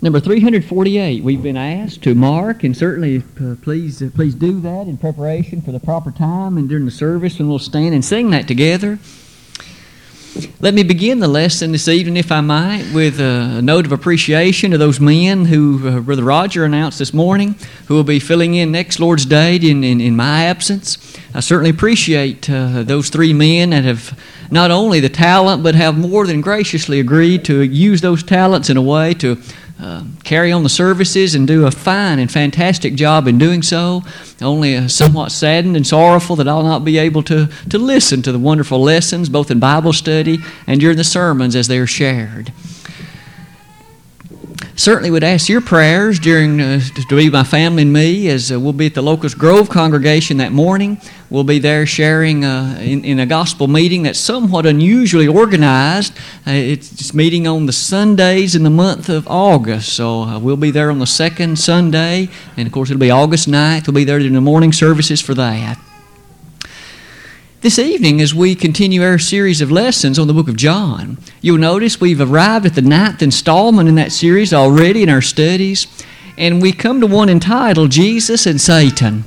Number 348, we've been asked to mark, and certainly uh, please, uh, please do that in preparation for the proper time and during the service when we'll stand and sing that together. Let me begin the lesson this evening, if I might, with a note of appreciation to those men who uh, Brother Roger announced this morning who will be filling in next Lord's Day in, in, in my absence. I certainly appreciate uh, those three men that have not only the talent, but have more than graciously agreed to use those talents in a way to uh, carry on the services and do a fine and fantastic job in doing so. Only uh, somewhat saddened and sorrowful that I'll not be able to, to listen to the wonderful lessons, both in Bible study and during the sermons as they are shared certainly would ask your prayers during uh, to be my family and me as uh, we'll be at the Locust Grove congregation that morning. We'll be there sharing uh, in, in, a gospel meeting that's somewhat unusually organized. Uh, it's meeting on the Sundays in the month of August, so uh, we'll be there on the second Sunday, and of course it'll be August 9th. We'll be there during the morning services for that. This evening, as we continue our series of lessons on the book of John, you'll notice we've arrived at the ninth installment in that series already in our studies, and we come to one entitled Jesus and Satan.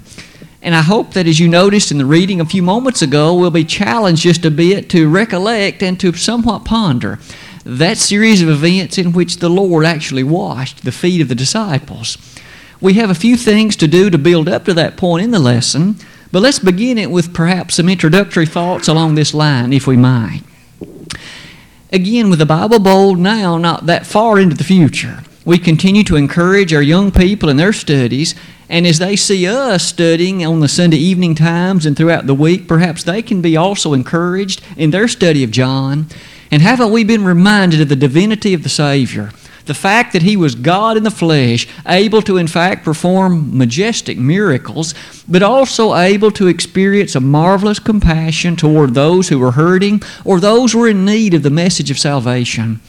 And I hope that as you noticed in the reading a few moments ago, we'll be challenged just a bit to recollect and to somewhat ponder that series of events in which the Lord actually washed the feet of the disciples. We have a few things to do to build up to that point in the lesson. But let's begin it with perhaps some introductory thoughts along this line, if we might. Again, with the Bible Bowl now not that far into the future, we continue to encourage our young people in their studies, and as they see us studying on the Sunday evening times and throughout the week, perhaps they can be also encouraged in their study of John. And haven't we been reminded of the divinity of the Savior? The fact that he was God in the flesh, able to, in fact, perform majestic miracles, but also able to experience a marvelous compassion toward those who were hurting or those who were in need of the message of salvation.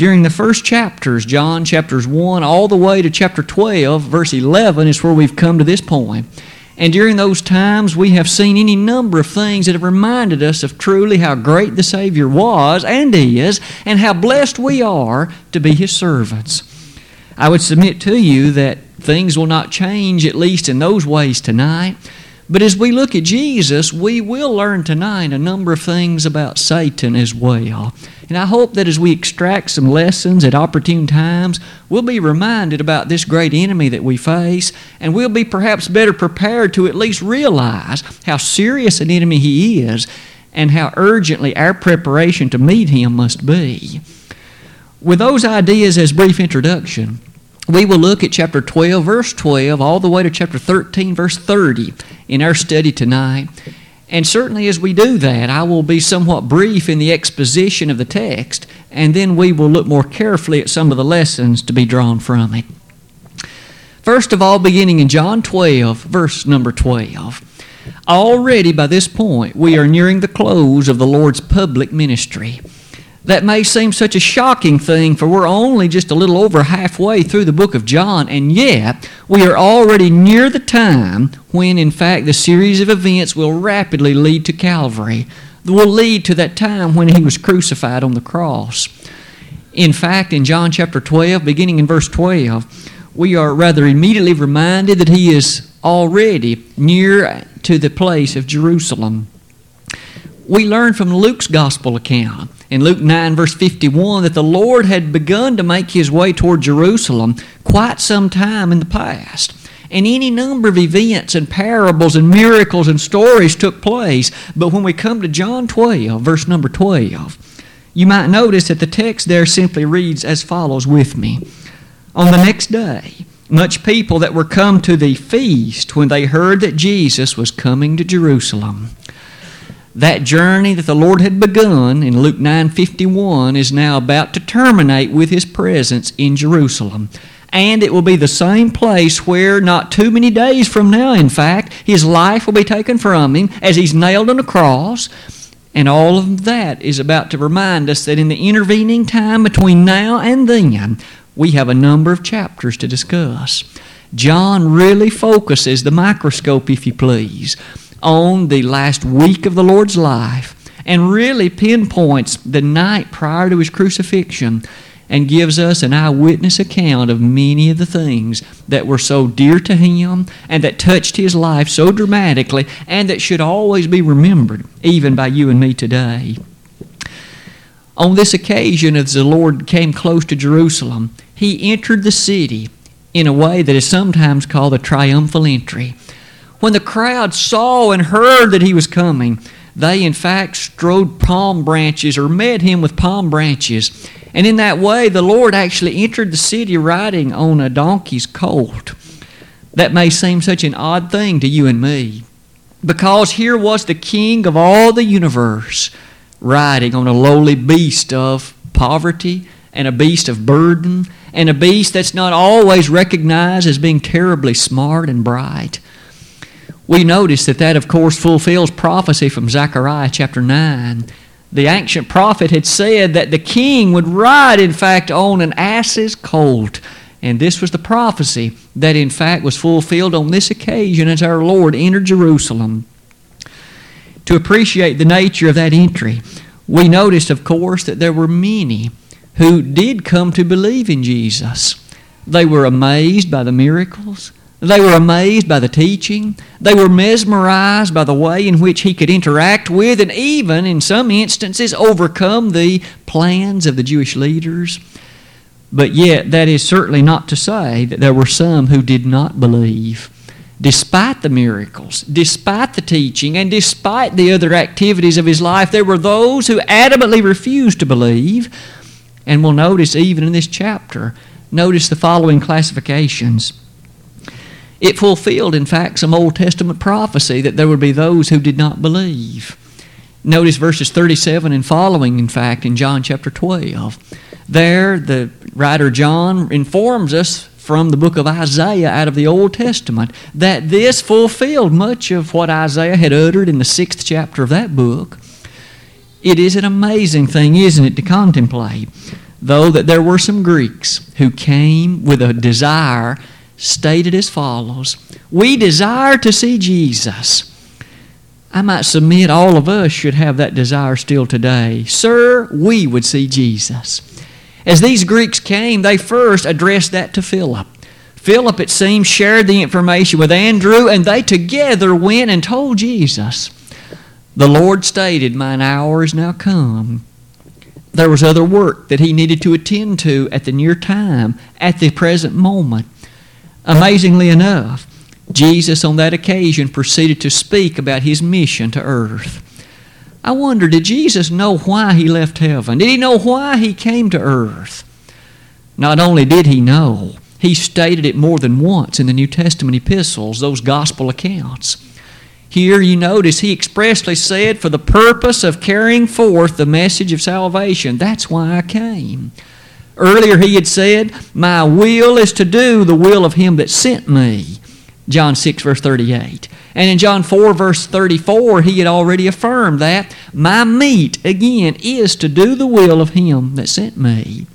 During the first chapters, John chapters 1 all the way to chapter 12, verse 11, is where we've come to this point. And during those times, we have seen any number of things that have reminded us of truly how great the Savior was and is, and how blessed we are to be His servants. I would submit to you that things will not change, at least in those ways, tonight. But as we look at Jesus, we will learn tonight a number of things about Satan as well. And I hope that as we extract some lessons at opportune times, we'll be reminded about this great enemy that we face, and we'll be perhaps better prepared to at least realize how serious an enemy he is and how urgently our preparation to meet him must be. With those ideas as brief introduction, we will look at chapter 12, verse 12, all the way to chapter 13, verse 30 in our study tonight. And certainly, as we do that, I will be somewhat brief in the exposition of the text, and then we will look more carefully at some of the lessons to be drawn from it. First of all, beginning in John 12, verse number 12. Already by this point, we are nearing the close of the Lord's public ministry. That may seem such a shocking thing, for we're only just a little over halfway through the book of John, and yet we are already near the time when, in fact, the series of events will rapidly lead to Calvary, will lead to that time when he was crucified on the cross. In fact, in John chapter 12, beginning in verse 12, we are rather immediately reminded that he is already near to the place of Jerusalem. We learn from Luke's gospel account in Luke 9, verse 51, that the Lord had begun to make his way toward Jerusalem quite some time in the past. And any number of events and parables and miracles and stories took place. But when we come to John 12, verse number 12, you might notice that the text there simply reads as follows with me. On the next day, much people that were come to the feast when they heard that Jesus was coming to Jerusalem that journey that the Lord had begun in Luke 9:51 is now about to terminate with his presence in Jerusalem. And it will be the same place where not too many days from now in fact his life will be taken from him as he's nailed on a cross. And all of that is about to remind us that in the intervening time between now and then we have a number of chapters to discuss. John really focuses the microscope if you please on the last week of the Lord's life and really pinpoints the night prior to his crucifixion and gives us an eyewitness account of many of the things that were so dear to him and that touched his life so dramatically and that should always be remembered, even by you and me today. On this occasion, as the Lord came close to Jerusalem, he entered the city in a way that is sometimes called a triumphal entry. When the crowd saw and heard that he was coming, they in fact strode palm branches or met him with palm branches and in that way, the Lord actually entered the city riding on a donkey's colt. That may seem such an odd thing to you and me, because here was the King of all the universe riding on a lowly beast of poverty and a beast of burden and a beast that's not always recognized as being terribly smart and bright. We notice that that, of course, fulfills prophecy from Zechariah chapter 9 the ancient prophet had said that the king would ride, in fact, on an ass's colt. And this was the prophecy that, in fact, was fulfilled on this occasion as our Lord entered Jerusalem. To appreciate the nature of that entry, we noticed, of course, that there were many who did come to believe in Jesus. They were amazed by the miracles. They were amazed by the teaching. They were mesmerized by the way in which he could interact with and even, in some instances, overcome the plans of the Jewish leaders. But yet, that is certainly not to say that there were some who did not believe. Despite the miracles, despite the teaching, and despite the other activities of his life, there were those who adamantly refused to believe. And we'll notice even in this chapter, notice the following classifications. It fulfilled, in fact, some Old Testament prophecy that there would be those who did not believe. Notice verses 37 and following, in fact, in John chapter 12. There, the writer John informs us from the book of Isaiah out of the Old Testament that this fulfilled much of what Isaiah had uttered in the sixth chapter of that book. It is an amazing thing, isn't it, to contemplate, though, that there were some Greeks who came with a desire stated as follows We desire to see Jesus. I might submit all of us should have that desire still today. Sir, we would see Jesus. As these Greeks came, they first addressed that to Philip. Philip, it seems, shared the information with Andrew, and they together went and told Jesus. The Lord stated, Mine hour is now come. There was other work that he needed to attend to at the near time, at the present moment. Amazingly enough, Jesus on that occasion proceeded to speak about his mission to earth. I wonder, did Jesus know why he left heaven? Did he know why he came to earth? Not only did he know, he stated it more than once in the New Testament epistles, those gospel accounts. Here you notice he expressly said, For the purpose of carrying forth the message of salvation, that's why I came. Earlier he had said, My will is to do the will of him that sent me. John 6, verse 38. And in John 4, verse 34, he had already affirmed that my meat, again, is to do the will of him that sent me.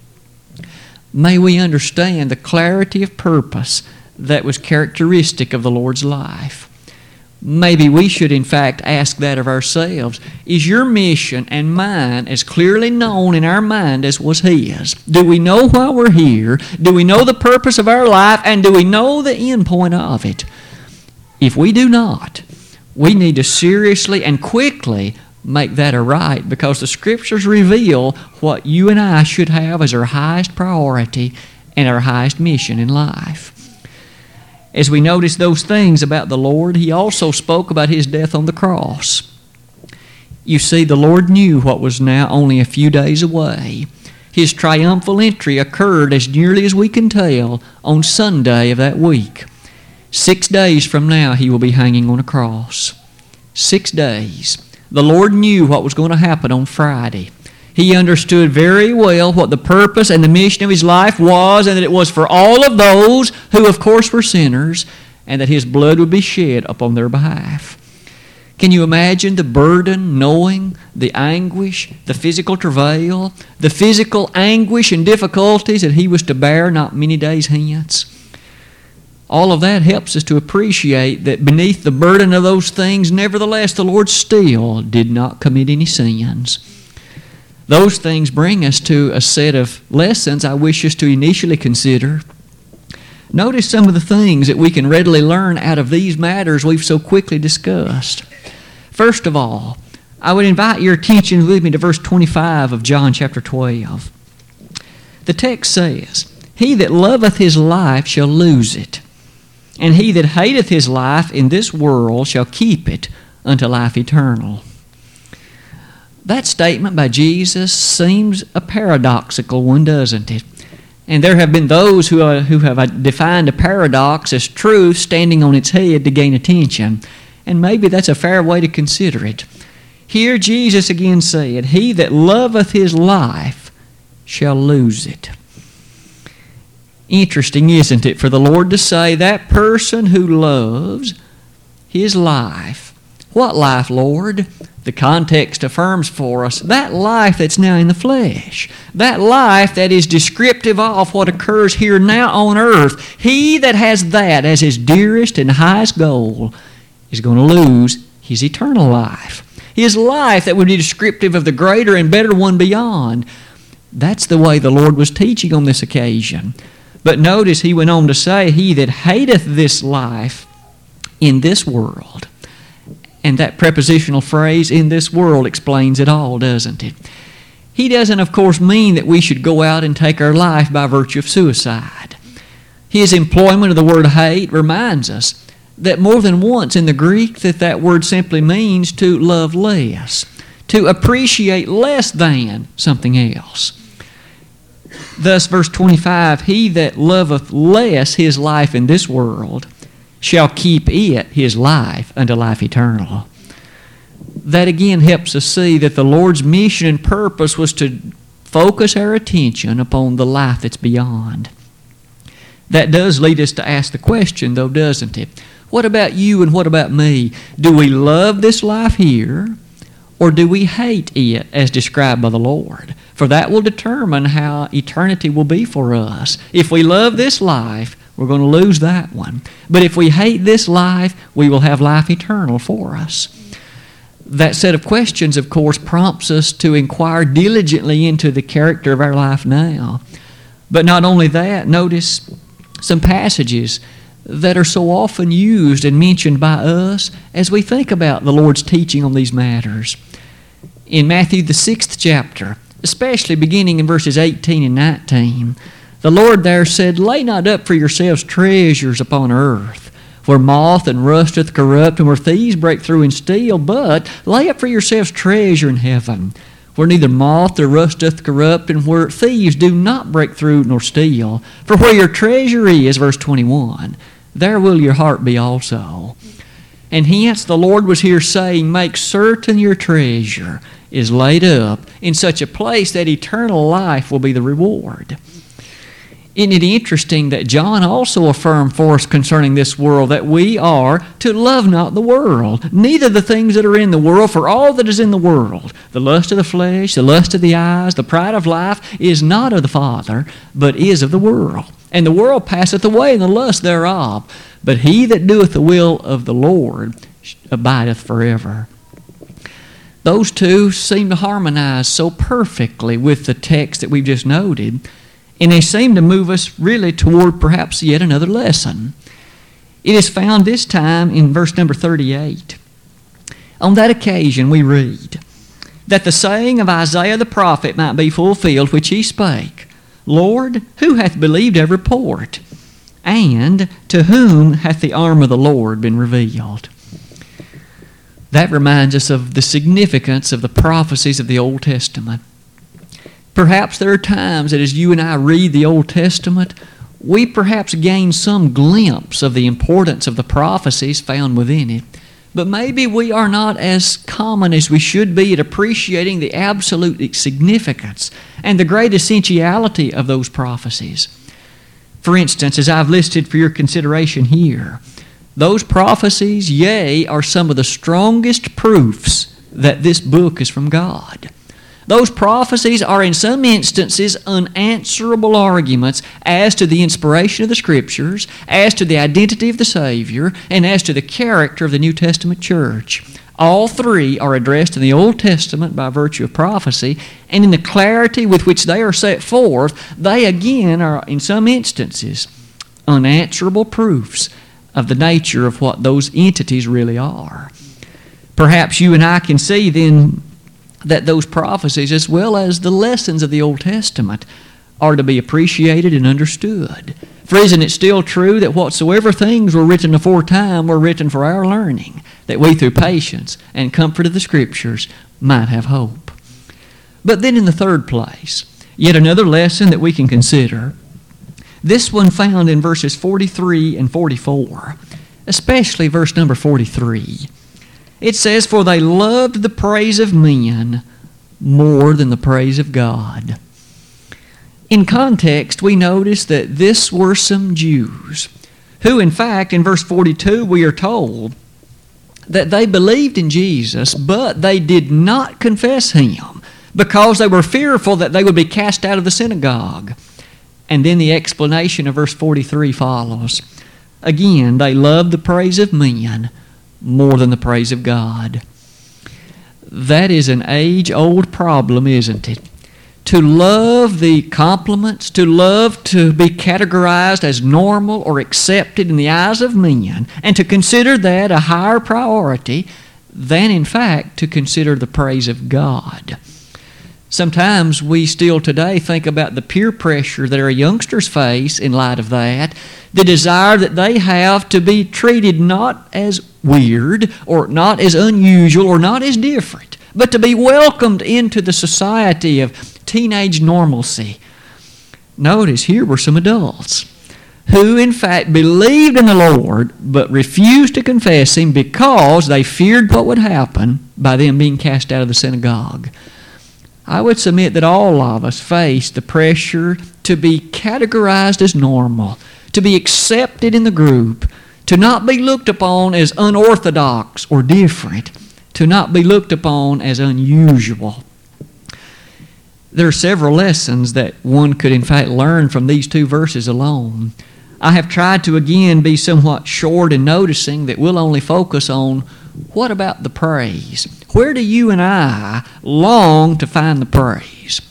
May we understand the clarity of purpose that was characteristic of the Lord's life. Maybe we should, in fact, ask that of ourselves. Is your mission and mine as clearly known in our mind as was His? Do we know why we're here? Do we know the purpose of our life? And do we know the end point of it? If we do not, we need to seriously and quickly make that a right because the Scriptures reveal what you and I should have as our highest priority and our highest mission in life. As we notice those things about the Lord, he also spoke about his death on the cross. You see, the Lord knew what was now only a few days away. His triumphal entry occurred, as nearly as we can tell, on Sunday of that week. Six days from now, he will be hanging on a cross. Six days. The Lord knew what was going to happen on Friday. He understood very well what the purpose and the mission of his life was, and that it was for all of those who, of course, were sinners, and that his blood would be shed upon their behalf. Can you imagine the burden, knowing the anguish, the physical travail, the physical anguish and difficulties that he was to bear not many days hence? All of that helps us to appreciate that beneath the burden of those things, nevertheless, the Lord still did not commit any sins. Those things bring us to a set of lessons I wish us to initially consider. Notice some of the things that we can readily learn out of these matters we've so quickly discussed. First of all, I would invite your attention with me to verse 25 of John chapter 12. The text says, He that loveth his life shall lose it, and he that hateth his life in this world shall keep it unto life eternal. That statement by Jesus seems a paradoxical one, doesn't it? And there have been those who, uh, who have defined a paradox as truth standing on its head to gain attention. And maybe that's a fair way to consider it. Here Jesus again said, He that loveth his life shall lose it. Interesting, isn't it, for the Lord to say that person who loves his life. What life, Lord? the context affirms for us that life that's now in the flesh, that life that is descriptive of what occurs here now on earth. He that has that as his dearest and highest goal is going to lose his eternal life. His life that would be descriptive of the greater and better one beyond. That's the way the Lord was teaching on this occasion. But notice he went on to say, He that hateth this life in this world and that prepositional phrase, in this world, explains it all, doesn't it? He doesn't, of course, mean that we should go out and take our life by virtue of suicide. His employment of the word hate reminds us that more than once in the Greek that that word simply means to love less, to appreciate less than something else. Thus, verse 25 He that loveth less his life in this world shall keep it, his life, unto life eternal. That again helps us see that the Lord's mission and purpose was to focus our attention upon the life that's beyond. That does lead us to ask the question, though, doesn't it? What about you and what about me? Do we love this life here, or do we hate it as described by the Lord? For that will determine how eternity will be for us. If we love this life, we're going to lose that one. But if we hate this life, we will have life eternal for us. That set of questions, of course, prompts us to inquire diligently into the character of our life now. But not only that, notice some passages that are so often used and mentioned by us as we think about the Lord's teaching on these matters. In Matthew, the sixth chapter, especially beginning in verses 18 and 19, the Lord there said, Lay not up for yourselves treasures upon earth, where moth and rust doth corrupt, and where thieves break through and steal, but lay up for yourselves treasure in heaven, where neither moth nor rust doth corrupt, and where thieves do not break through nor steal. For where your treasure is, verse 21, there will your heart be also. And hence the Lord was here saying, Make certain your treasure is laid up in such a place that eternal life will be the reward. Isn't it interesting that John also affirmed for us concerning this world that we are to love not the world, neither the things that are in the world, for all that is in the world, the lust of the flesh, the lust of the eyes, the pride of life, is not of the Father, but is of the world. And the world passeth away, and the lust thereof. But he that doeth the will of the Lord abideth forever. Those two seem to harmonize so perfectly with the text that we've just noted and they seem to move us really toward perhaps yet another lesson. It is found this time in verse number 38. On that occasion, we read that the saying of Isaiah the prophet might be fulfilled, which he spake Lord, who hath believed every report? And to whom hath the arm of the Lord been revealed? That reminds us of the significance of the prophecies of the Old Testament. Perhaps there are times that as you and I read the Old Testament, we perhaps gain some glimpse of the importance of the prophecies found within it. But maybe we are not as common as we should be at appreciating the absolute significance and the great essentiality of those prophecies. For instance, as I've listed for your consideration here, those prophecies, yea, are some of the strongest proofs that this book is from God. Those prophecies are, in some instances, unanswerable arguments as to the inspiration of the Scriptures, as to the identity of the Savior, and as to the character of the New Testament church. All three are addressed in the Old Testament by virtue of prophecy, and in the clarity with which they are set forth, they again are, in some instances, unanswerable proofs of the nature of what those entities really are. Perhaps you and I can see then that those prophecies, as well as the lessons of the Old Testament, are to be appreciated and understood. For isn't it still true that whatsoever things were written aforetime were written for our learning, that we through patience and comfort of the Scriptures might have hope? But then in the third place, yet another lesson that we can consider, this one found in verses 43 and 44, especially verse number 43. It says, For they loved the praise of men more than the praise of God. In context, we notice that this were some Jews who, in fact, in verse 42, we are told that they believed in Jesus, but they did not confess him because they were fearful that they would be cast out of the synagogue. And then the explanation of verse 43 follows. Again, they loved the praise of men more than the praise of God. That is an age old problem, isn't it? To love the compliments, to love to be categorized as normal or accepted in the eyes of men, and to consider that a higher priority than, in fact, to consider the praise of God. Sometimes we still today think about the peer pressure that our youngsters face in light of that, the desire that they have to be treated not as weird or not as unusual or not as different, but to be welcomed into the society of teenage normalcy. Notice here were some adults who, in fact, believed in the Lord but refused to confess Him because they feared what would happen by them being cast out of the synagogue. I would submit that all of us face the pressure to be categorized as normal, to be accepted in the group, to not be looked upon as unorthodox or different, to not be looked upon as unusual. There are several lessons that one could, in fact, learn from these two verses alone. I have tried to again be somewhat short in noticing that we'll only focus on what about the praise? Where do you and I long to find the praise?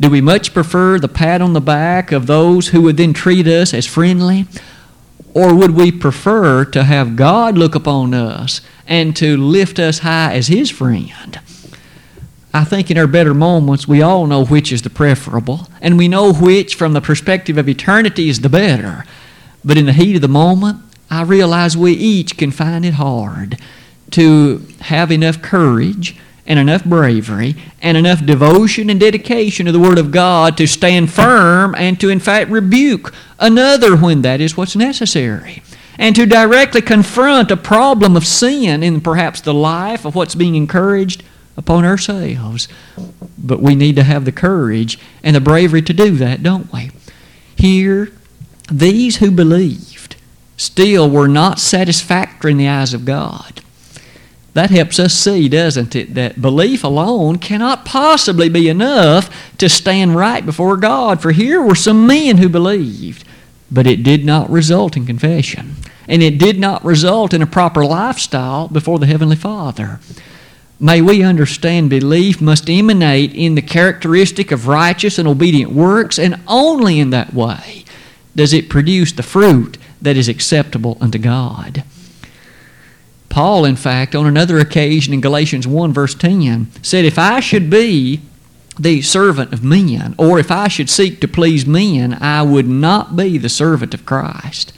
Do we much prefer the pat on the back of those who would then treat us as friendly? Or would we prefer to have God look upon us and to lift us high as His friend? I think in our better moments, we all know which is the preferable, and we know which, from the perspective of eternity, is the better. But in the heat of the moment, I realize we each can find it hard to have enough courage and enough bravery and enough devotion and dedication to the Word of God to stand firm and to, in fact, rebuke another when that is what's necessary. And to directly confront a problem of sin in perhaps the life of what's being encouraged upon ourselves. But we need to have the courage and the bravery to do that, don't we? Here, these who believed still were not satisfactory in the eyes of God that helps us see, doesn't it, that belief alone cannot possibly be enough to stand right before God. For here were some men who believed, but it did not result in confession. And it did not result in a proper lifestyle before the Heavenly Father. May we understand belief must emanate in the characteristic of righteous and obedient works, and only in that way does it produce the fruit that is acceptable unto God. Paul, in fact, on another occasion in Galatians 1, verse 10, said, If I should be the servant of men, or if I should seek to please men, I would not be the servant of Christ.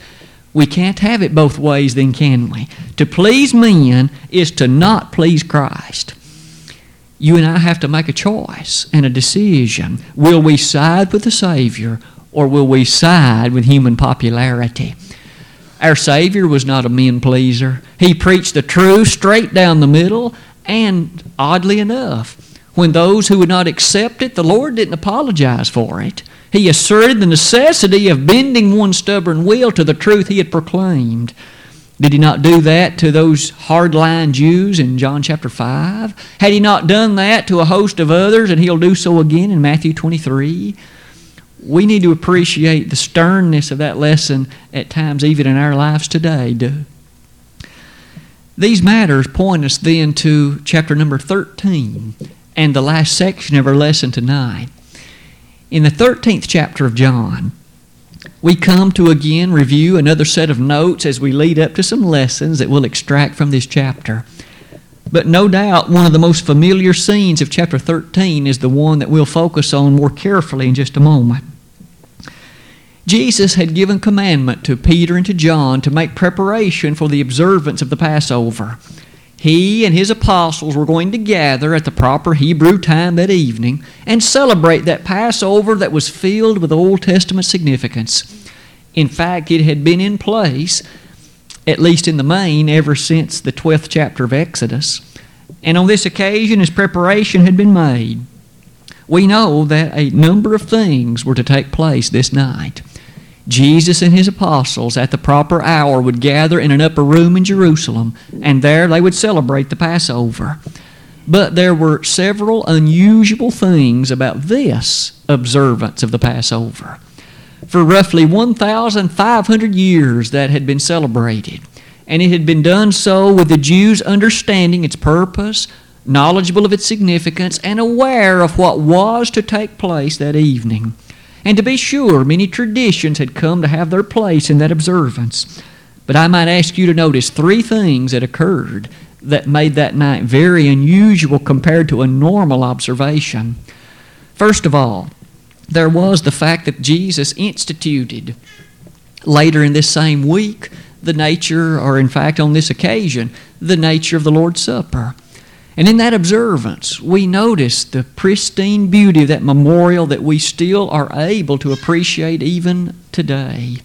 We can't have it both ways, then, can we? To please men is to not please Christ. You and I have to make a choice and a decision. Will we side with the Savior, or will we side with human popularity? Our Savior was not a men pleaser. He preached the truth straight down the middle, and oddly enough, when those who would not accept it, the Lord didn't apologize for it. He asserted the necessity of bending one stubborn will to the truth he had proclaimed. Did he not do that to those hardline Jews in John chapter 5? Had he not done that to a host of others, and he'll do so again in Matthew 23? We need to appreciate the sternness of that lesson at times, even in our lives today. do. These matters point us then to chapter number 13 and the last section of our lesson tonight. In the 13th chapter of John, we come to again review another set of notes as we lead up to some lessons that we'll extract from this chapter. But no doubt one of the most familiar scenes of chapter 13 is the one that we'll focus on more carefully in just a moment. Jesus had given commandment to Peter and to John to make preparation for the observance of the Passover. He and his apostles were going to gather at the proper Hebrew time that evening and celebrate that Passover that was filled with Old Testament significance. In fact, it had been in place, at least in the main, ever since the 12th chapter of Exodus. And on this occasion, as preparation had been made, we know that a number of things were to take place this night. Jesus and his apostles at the proper hour would gather in an upper room in Jerusalem, and there they would celebrate the Passover. But there were several unusual things about this observance of the Passover. For roughly 1,500 years that had been celebrated, and it had been done so with the Jews understanding its purpose, knowledgeable of its significance, and aware of what was to take place that evening. And to be sure, many traditions had come to have their place in that observance. But I might ask you to notice three things that occurred that made that night very unusual compared to a normal observation. First of all, there was the fact that Jesus instituted later in this same week the nature, or in fact on this occasion, the nature of the Lord's Supper. And in that observance, we notice the pristine beauty of that memorial that we still are able to appreciate even today.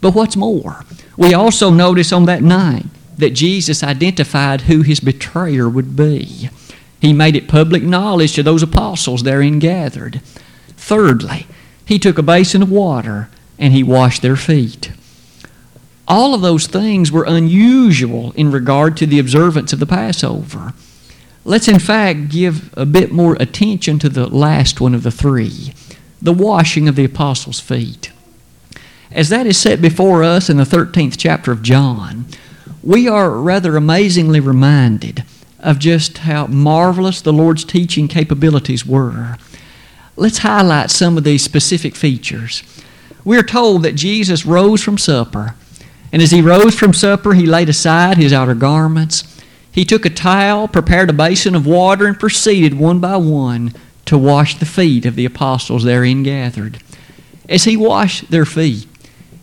But what's more, we also notice on that night that Jesus identified who his betrayer would be. He made it public knowledge to those apostles therein gathered. Thirdly, he took a basin of water and he washed their feet. All of those things were unusual in regard to the observance of the Passover. Let's, in fact, give a bit more attention to the last one of the three the washing of the apostles' feet. As that is set before us in the 13th chapter of John, we are rather amazingly reminded of just how marvelous the Lord's teaching capabilities were. Let's highlight some of these specific features. We're told that Jesus rose from supper, and as he rose from supper, he laid aside his outer garments he took a towel, prepared a basin of water, and proceeded one by one to wash the feet of the apostles therein gathered. As he washed their feet,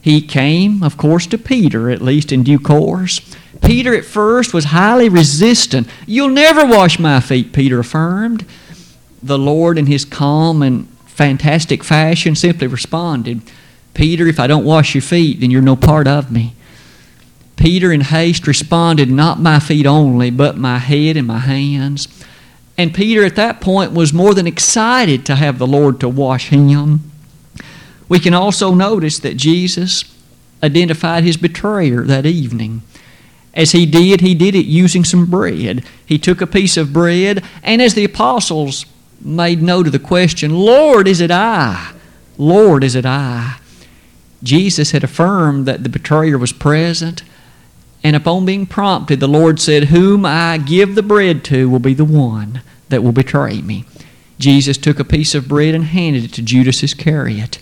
he came, of course, to Peter, at least in due course. Peter at first was highly resistant. You'll never wash my feet, Peter affirmed. The Lord, in his calm and fantastic fashion, simply responded, Peter, if I don't wash your feet, then you're no part of me. Peter, in haste, responded, Not my feet only, but my head and my hands. And Peter, at that point, was more than excited to have the Lord to wash him. We can also notice that Jesus identified his betrayer that evening. As he did, he did it using some bread. He took a piece of bread, and as the apostles made note of the question, Lord, is it I? Lord, is it I? Jesus had affirmed that the betrayer was present and upon being prompted, the Lord said, Whom I give the bread to will be the one that will betray me. Jesus took a piece of bread and handed it to Judas Iscariot.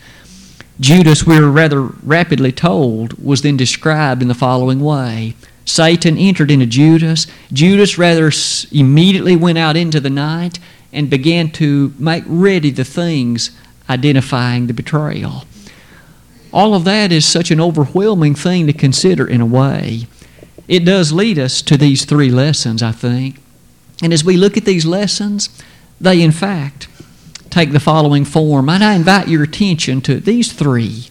Judas, we are rather rapidly told, was then described in the following way Satan entered into Judas. Judas rather immediately went out into the night and began to make ready the things identifying the betrayal. All of that is such an overwhelming thing to consider in a way it does lead us to these three lessons, I think. And as we look at these lessons, they in fact take the following form. And I invite your attention to these three.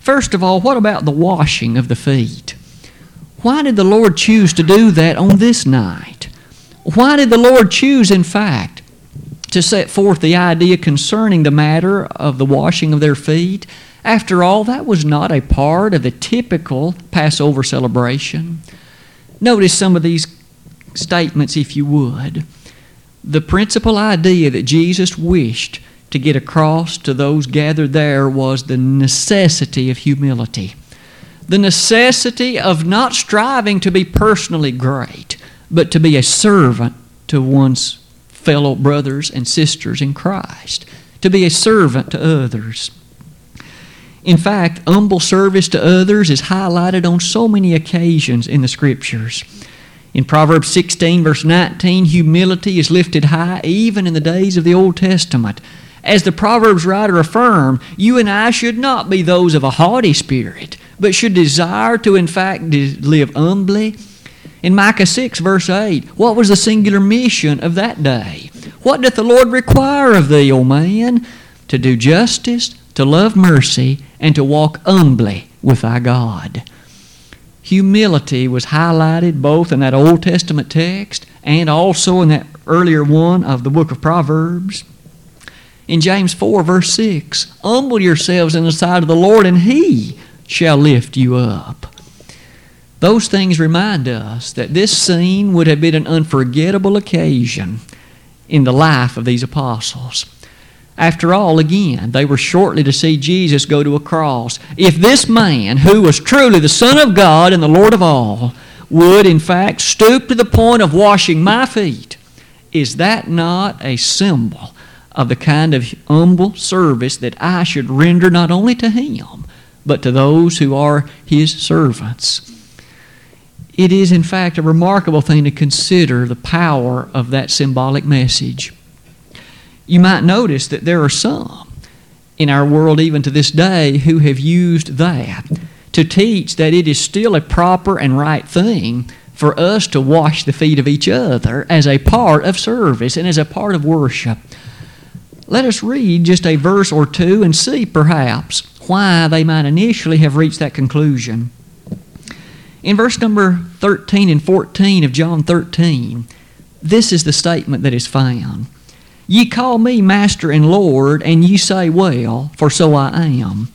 First of all, what about the washing of the feet? Why did the Lord choose to do that on this night? Why did the Lord choose, in fact, to set forth the idea concerning the matter of the washing of their feet? After all, that was not a part of the typical Passover celebration. Notice some of these statements, if you would. The principal idea that Jesus wished to get across to those gathered there was the necessity of humility. the necessity of not striving to be personally great, but to be a servant to one's fellow brothers and sisters in Christ, to be a servant to others. In fact, humble service to others is highlighted on so many occasions in the Scriptures. In Proverbs 16, verse 19, humility is lifted high even in the days of the Old Testament. As the Proverbs writer affirmed, you and I should not be those of a haughty spirit, but should desire to, in fact, live humbly. In Micah 6, verse 8, what was the singular mission of that day? What doth the Lord require of thee, O man? To do justice, to love mercy, and to walk humbly with thy God. Humility was highlighted both in that Old Testament text and also in that earlier one of the book of Proverbs. In James 4, verse 6, humble yourselves in the sight of the Lord, and He shall lift you up. Those things remind us that this scene would have been an unforgettable occasion in the life of these apostles. After all, again, they were shortly to see Jesus go to a cross. If this man, who was truly the Son of God and the Lord of all, would in fact stoop to the point of washing my feet, is that not a symbol of the kind of humble service that I should render not only to him, but to those who are his servants? It is, in fact, a remarkable thing to consider the power of that symbolic message you might notice that there are some in our world, even to this day, who have used that to teach that it is still a proper and right thing for us to wash the feet of each other as a part of service and as a part of worship. Let us read just a verse or two and see, perhaps, why they might initially have reached that conclusion. In verse number 13 and 14 of John 13, this is the statement that is found. Ye call me Master and Lord, and ye say, Well, for so I am.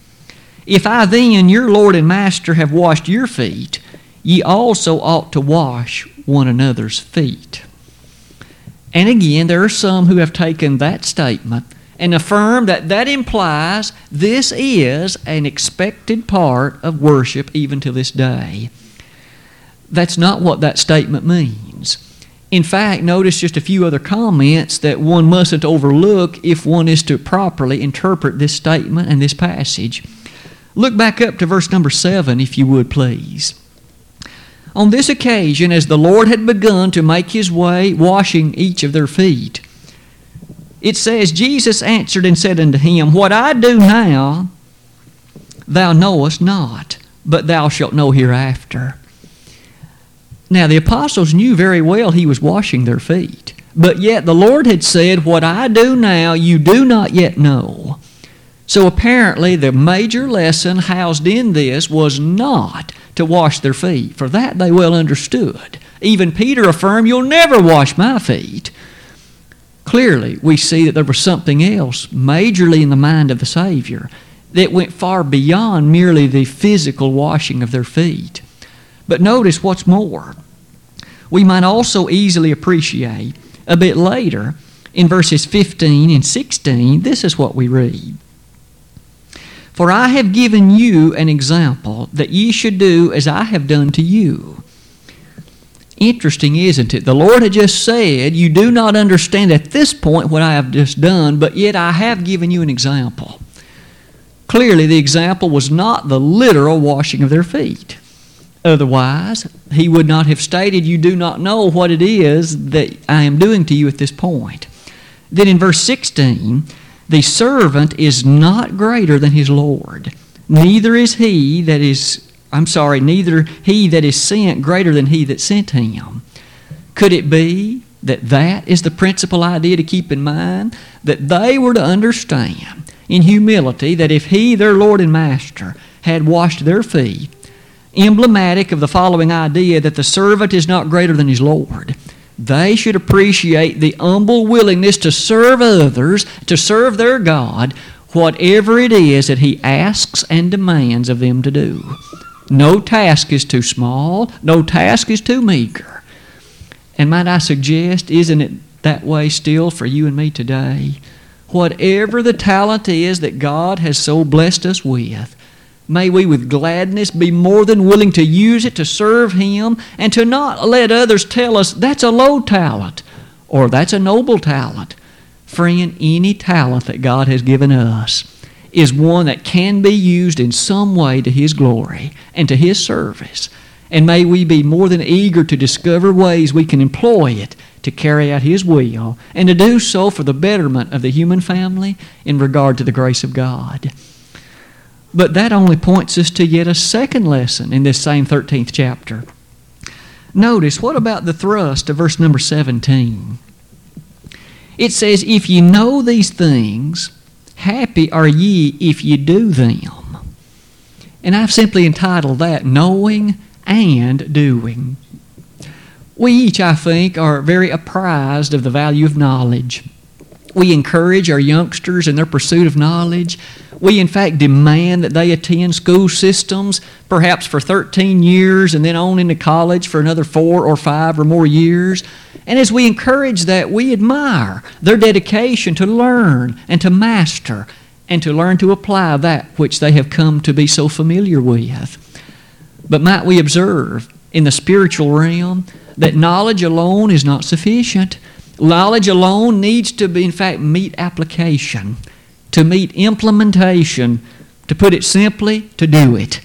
If I then, your Lord and Master, have washed your feet, ye also ought to wash one another's feet. And again, there are some who have taken that statement and affirm that that implies this is an expected part of worship even to this day. That's not what that statement means. In fact, notice just a few other comments that one mustn't overlook if one is to properly interpret this statement and this passage. Look back up to verse number 7, if you would, please. On this occasion, as the Lord had begun to make his way, washing each of their feet, it says, Jesus answered and said unto him, What I do now, thou knowest not, but thou shalt know hereafter. Now, the apostles knew very well he was washing their feet. But yet the Lord had said, What I do now, you do not yet know. So apparently, the major lesson housed in this was not to wash their feet, for that they well understood. Even Peter affirmed, You'll never wash my feet. Clearly, we see that there was something else majorly in the mind of the Savior that went far beyond merely the physical washing of their feet. But notice what's more. We might also easily appreciate a bit later in verses 15 and 16, this is what we read. For I have given you an example that ye should do as I have done to you. Interesting, isn't it? The Lord had just said, You do not understand at this point what I have just done, but yet I have given you an example. Clearly, the example was not the literal washing of their feet. Otherwise, he would not have stated, You do not know what it is that I am doing to you at this point. Then in verse 16, the servant is not greater than his Lord. Neither is he that is, I'm sorry, neither he that is sent greater than he that sent him. Could it be that that is the principal idea to keep in mind? That they were to understand in humility that if he, their Lord and Master, had washed their feet, emblematic of the following idea that the servant is not greater than his Lord. They should appreciate the humble willingness to serve others, to serve their God, whatever it is that He asks and demands of them to do. No task is too small, no task is too meager. And might I suggest, isn't it that way still for you and me today? Whatever the talent is that God has so blessed us with, May we with gladness be more than willing to use it to serve Him and to not let others tell us that's a low talent or that's a noble talent. Friend, any talent that God has given us is one that can be used in some way to His glory and to His service. And may we be more than eager to discover ways we can employ it to carry out His will and to do so for the betterment of the human family in regard to the grace of God. But that only points us to yet a second lesson in this same 13th chapter. Notice, what about the thrust of verse number 17? It says, If ye know these things, happy are ye if ye do them. And I've simply entitled that Knowing and Doing. We each, I think, are very apprised of the value of knowledge. We encourage our youngsters in their pursuit of knowledge. We, in fact, demand that they attend school systems, perhaps for 13 years and then on into college for another four or five or more years. And as we encourage that, we admire their dedication to learn and to master and to learn to apply that which they have come to be so familiar with. But might we observe in the spiritual realm that knowledge alone is not sufficient. Knowledge alone needs to be, in fact, meet application, to meet implementation, to put it simply, to do it.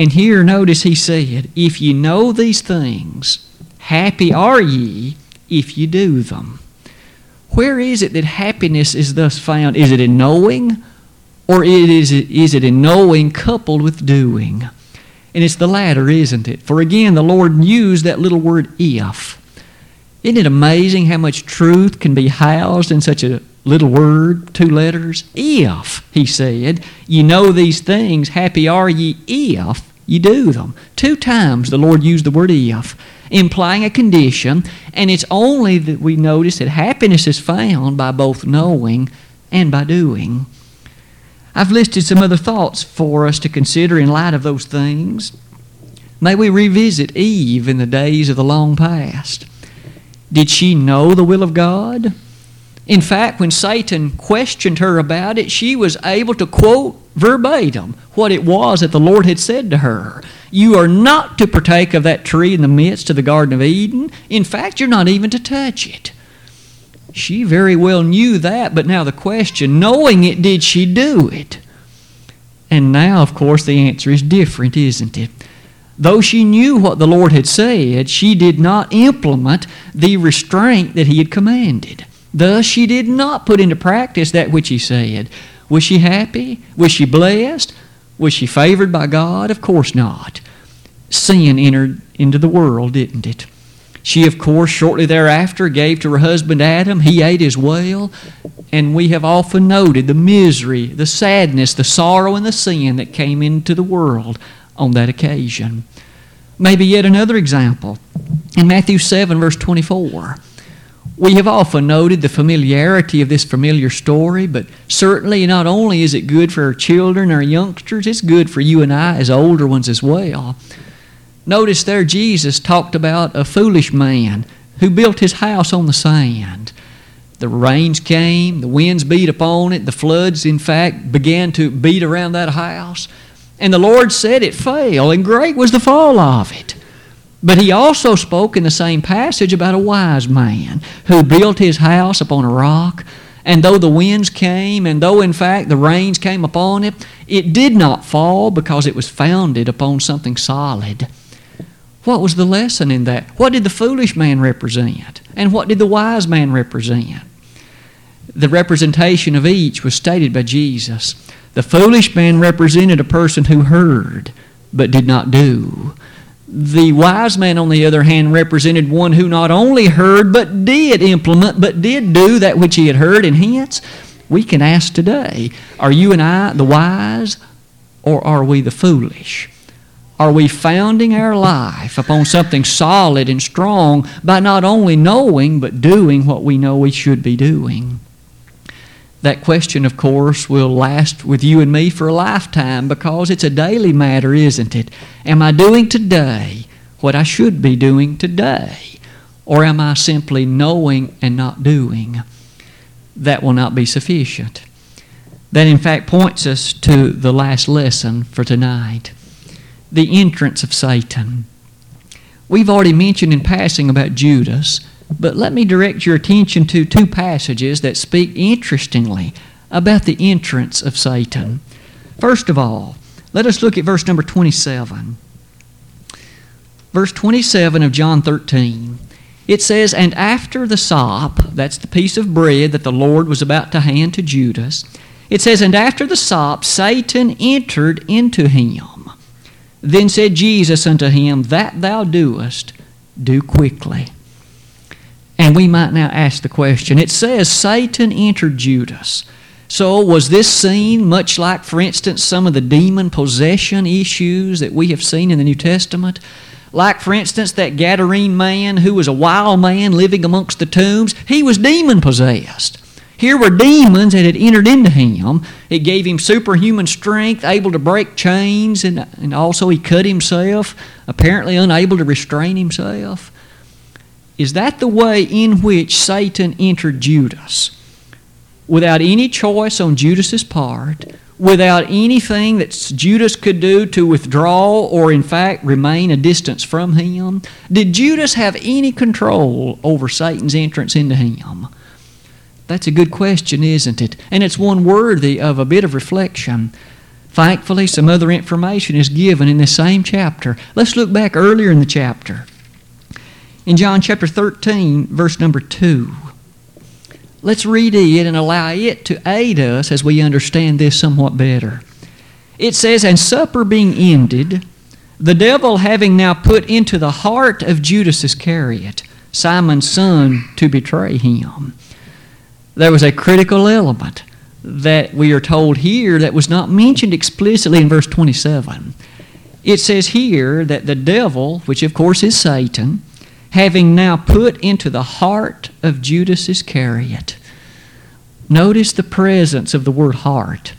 And here, notice he said, If ye know these things, happy are ye if ye do them. Where is it that happiness is thus found? Is it in knowing, or is it, is it in knowing coupled with doing? And it's the latter, isn't it? For again, the Lord used that little word if. Isn't it amazing how much truth can be housed in such a little word, two letters? If, he said, you know these things, happy are ye if ye do them. Two times the Lord used the word if, implying a condition, and it's only that we notice that happiness is found by both knowing and by doing. I've listed some other thoughts for us to consider in light of those things. May we revisit Eve in the days of the long past. Did she know the will of God? In fact, when Satan questioned her about it, she was able to quote verbatim what it was that the Lord had said to her. You are not to partake of that tree in the midst of the Garden of Eden. In fact, you're not even to touch it. She very well knew that, but now the question, knowing it, did she do it? And now, of course, the answer is different, isn't it? Though she knew what the Lord had said, she did not implement the restraint that He had commanded. Thus, she did not put into practice that which He said. Was she happy? Was she blessed? Was she favored by God? Of course not. Sin entered into the world, didn't it? She, of course, shortly thereafter gave to her husband Adam. He ate as well. And we have often noted the misery, the sadness, the sorrow, and the sin that came into the world on that occasion. Maybe yet another example. In Matthew 7, verse 24. We have often noted the familiarity of this familiar story, but certainly not only is it good for our children, our youngsters, it's good for you and I as older ones as well. Notice there Jesus talked about a foolish man who built his house on the sand. The rains came, the winds beat upon it, the floods, in fact, began to beat around that house. And the Lord said it fell, and great was the fall of it. But he also spoke in the same passage about a wise man who built his house upon a rock. And though the winds came, and though in fact the rains came upon it, it did not fall because it was founded upon something solid. What was the lesson in that? What did the foolish man represent? And what did the wise man represent? The representation of each was stated by Jesus. The foolish man represented a person who heard but did not do. The wise man, on the other hand, represented one who not only heard but did implement, but did do that which he had heard. And hence, we can ask today are you and I the wise or are we the foolish? Are we founding our life upon something solid and strong by not only knowing but doing what we know we should be doing? That question, of course, will last with you and me for a lifetime because it's a daily matter, isn't it? Am I doing today what I should be doing today? Or am I simply knowing and not doing? That will not be sufficient. that in fact points us to the last lesson for tonight the entrance of Satan. We've already mentioned in passing about Judas, but let me direct your attention to two passages that speak interestingly about the entrance of Satan. First of all, let us look at verse number 27. Verse 27 of John 13. It says, And after the sop, that's the piece of bread that the Lord was about to hand to Judas, it says, And after the sop, Satan entered into him. Then said Jesus unto him, That thou doest, do quickly. And we might now ask the question it says, Satan entered Judas. So, was this scene much like, for instance, some of the demon possession issues that we have seen in the New Testament? Like, for instance, that Gadarene man who was a wild man living amongst the tombs, he was demon possessed. Here were demons that had entered into him. It gave him superhuman strength, able to break chains, and, and also he cut himself, apparently unable to restrain himself. Is that the way in which Satan entered Judas? Without any choice on Judas's part, without anything that Judas could do to withdraw or, in fact, remain a distance from him? Did Judas have any control over Satan's entrance into him? That's a good question, isn't it? And it's one worthy of a bit of reflection. Thankfully, some other information is given in the same chapter. Let's look back earlier in the chapter. In John chapter 13, verse number 2. Let's read it and allow it to aid us as we understand this somewhat better. It says, And supper being ended, the devil having now put into the heart of Judas Iscariot, Simon's son, to betray him there was a critical element that we are told here that was not mentioned explicitly in verse 27. It says here that the devil, which of course is Satan, having now put into the heart of Judas Iscariot. Notice the presence of the word heart.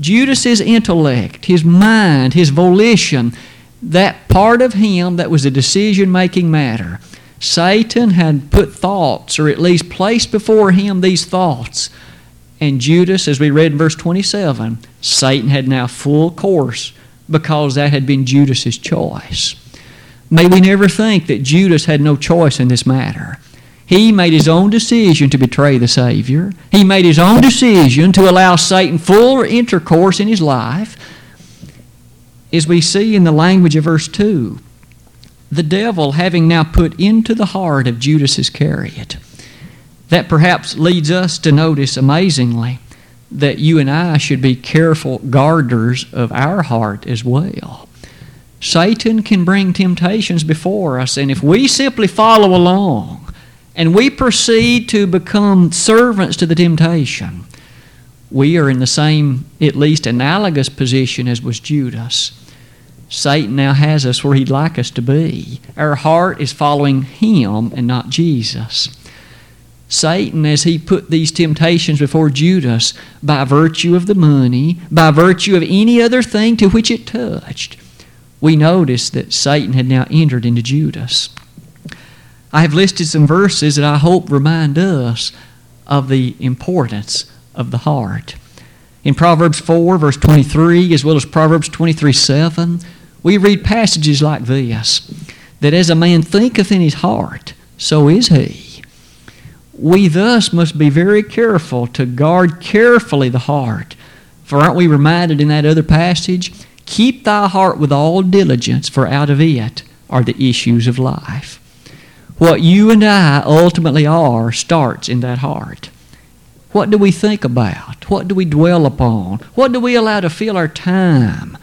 Judas's intellect, his mind, his volition, that part of him that was a decision making matter, Satan had put thoughts, or at least placed before him these thoughts. And Judas, as we read in verse 27, Satan had now full course because that had been Judas's choice. May we never think that Judas had no choice in this matter. He made his own decision to betray the Savior. He made his own decision to allow Satan full intercourse in his life. As we see in the language of verse 2, the devil having now put into the heart of Judas Iscariot. That perhaps leads us to notice amazingly that you and I should be careful guarders of our heart as well. Satan can bring temptations before us, and if we simply follow along and we proceed to become servants to the temptation, we are in the same, at least analogous position as was Judas. Satan now has us where he'd like us to be. Our heart is following him and not Jesus. Satan, as he put these temptations before Judas, by virtue of the money, by virtue of any other thing to which it touched, we notice that Satan had now entered into Judas. I have listed some verses that I hope remind us of the importance of the heart. In Proverbs 4, verse 23, as well as Proverbs 23, 7, we read passages like this that as a man thinketh in his heart, so is he. We thus must be very careful to guard carefully the heart. For aren't we reminded in that other passage? Keep thy heart with all diligence, for out of it are the issues of life. What you and I ultimately are starts in that heart. What do we think about? What do we dwell upon? What do we allow to fill our time?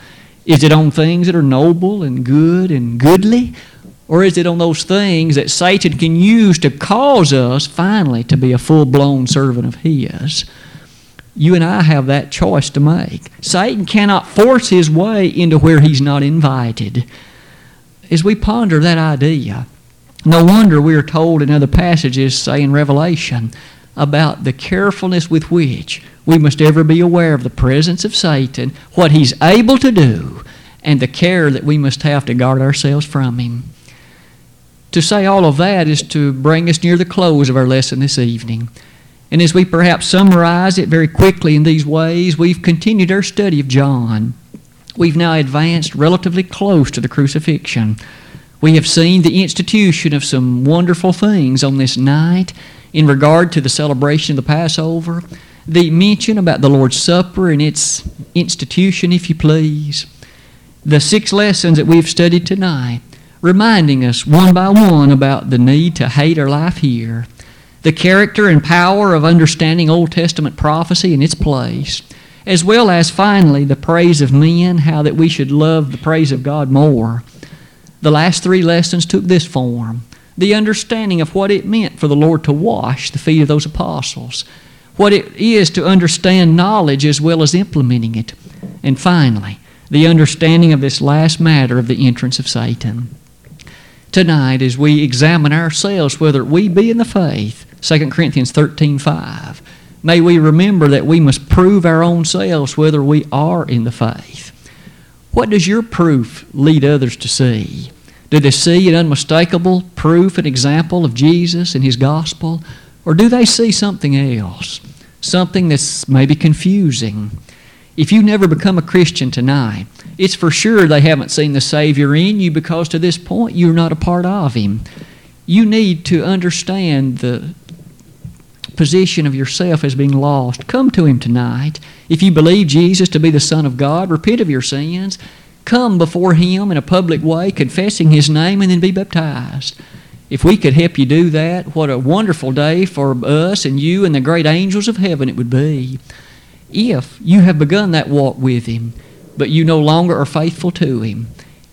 Is it on things that are noble and good and goodly? Or is it on those things that Satan can use to cause us finally to be a full blown servant of His? You and I have that choice to make. Satan cannot force his way into where he's not invited. As we ponder that idea, no wonder we are told in other passages, say in Revelation, about the carefulness with which we must ever be aware of the presence of Satan, what he's able to do, and the care that we must have to guard ourselves from him. To say all of that is to bring us near the close of our lesson this evening. And as we perhaps summarize it very quickly in these ways, we've continued our study of John. We've now advanced relatively close to the crucifixion. We have seen the institution of some wonderful things on this night in regard to the celebration of the Passover, the mention about the Lord's Supper and its institution, if you please, the six lessons that we've studied tonight, reminding us one by one about the need to hate our life here, the character and power of understanding Old Testament prophecy and its place, as well as finally the praise of men, how that we should love the praise of God more. The last three lessons took this form the understanding of what it meant for the Lord to wash the feet of those apostles, what it is to understand knowledge as well as implementing it, and finally, the understanding of this last matter of the entrance of Satan. Tonight, as we examine ourselves whether we be in the faith, 2 Corinthians 13 5, may we remember that we must prove our own selves whether we are in the faith. What does your proof lead others to see? Do they see an unmistakable proof and example of Jesus and His gospel? Or do they see something else? Something that's maybe confusing? If you never become a Christian tonight, it's for sure they haven't seen the Savior in you because to this point you're not a part of Him. You need to understand the position of yourself as being lost. Come to Him tonight. If you believe Jesus to be the Son of God, repent of your sins come before Him in a public way, confessing His name, and then be baptized. If we could help you do that, what a wonderful day for us and you and the great angels of heaven it would be. If you have begun that walk with Him, but you no longer are faithful to Him,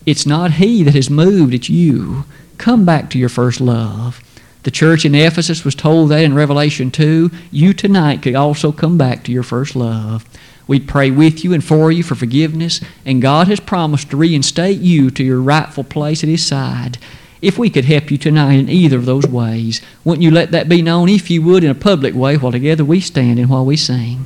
it's not He that has moved, it's you. Come back to your first love. The church in Ephesus was told that in Revelation 2. You tonight could also come back to your first love. We'd pray with you and for you for forgiveness, and God has promised to reinstate you to your rightful place at His side. If we could help you tonight in either of those ways, wouldn't you let that be known, if you would, in a public way while together we stand and while we sing?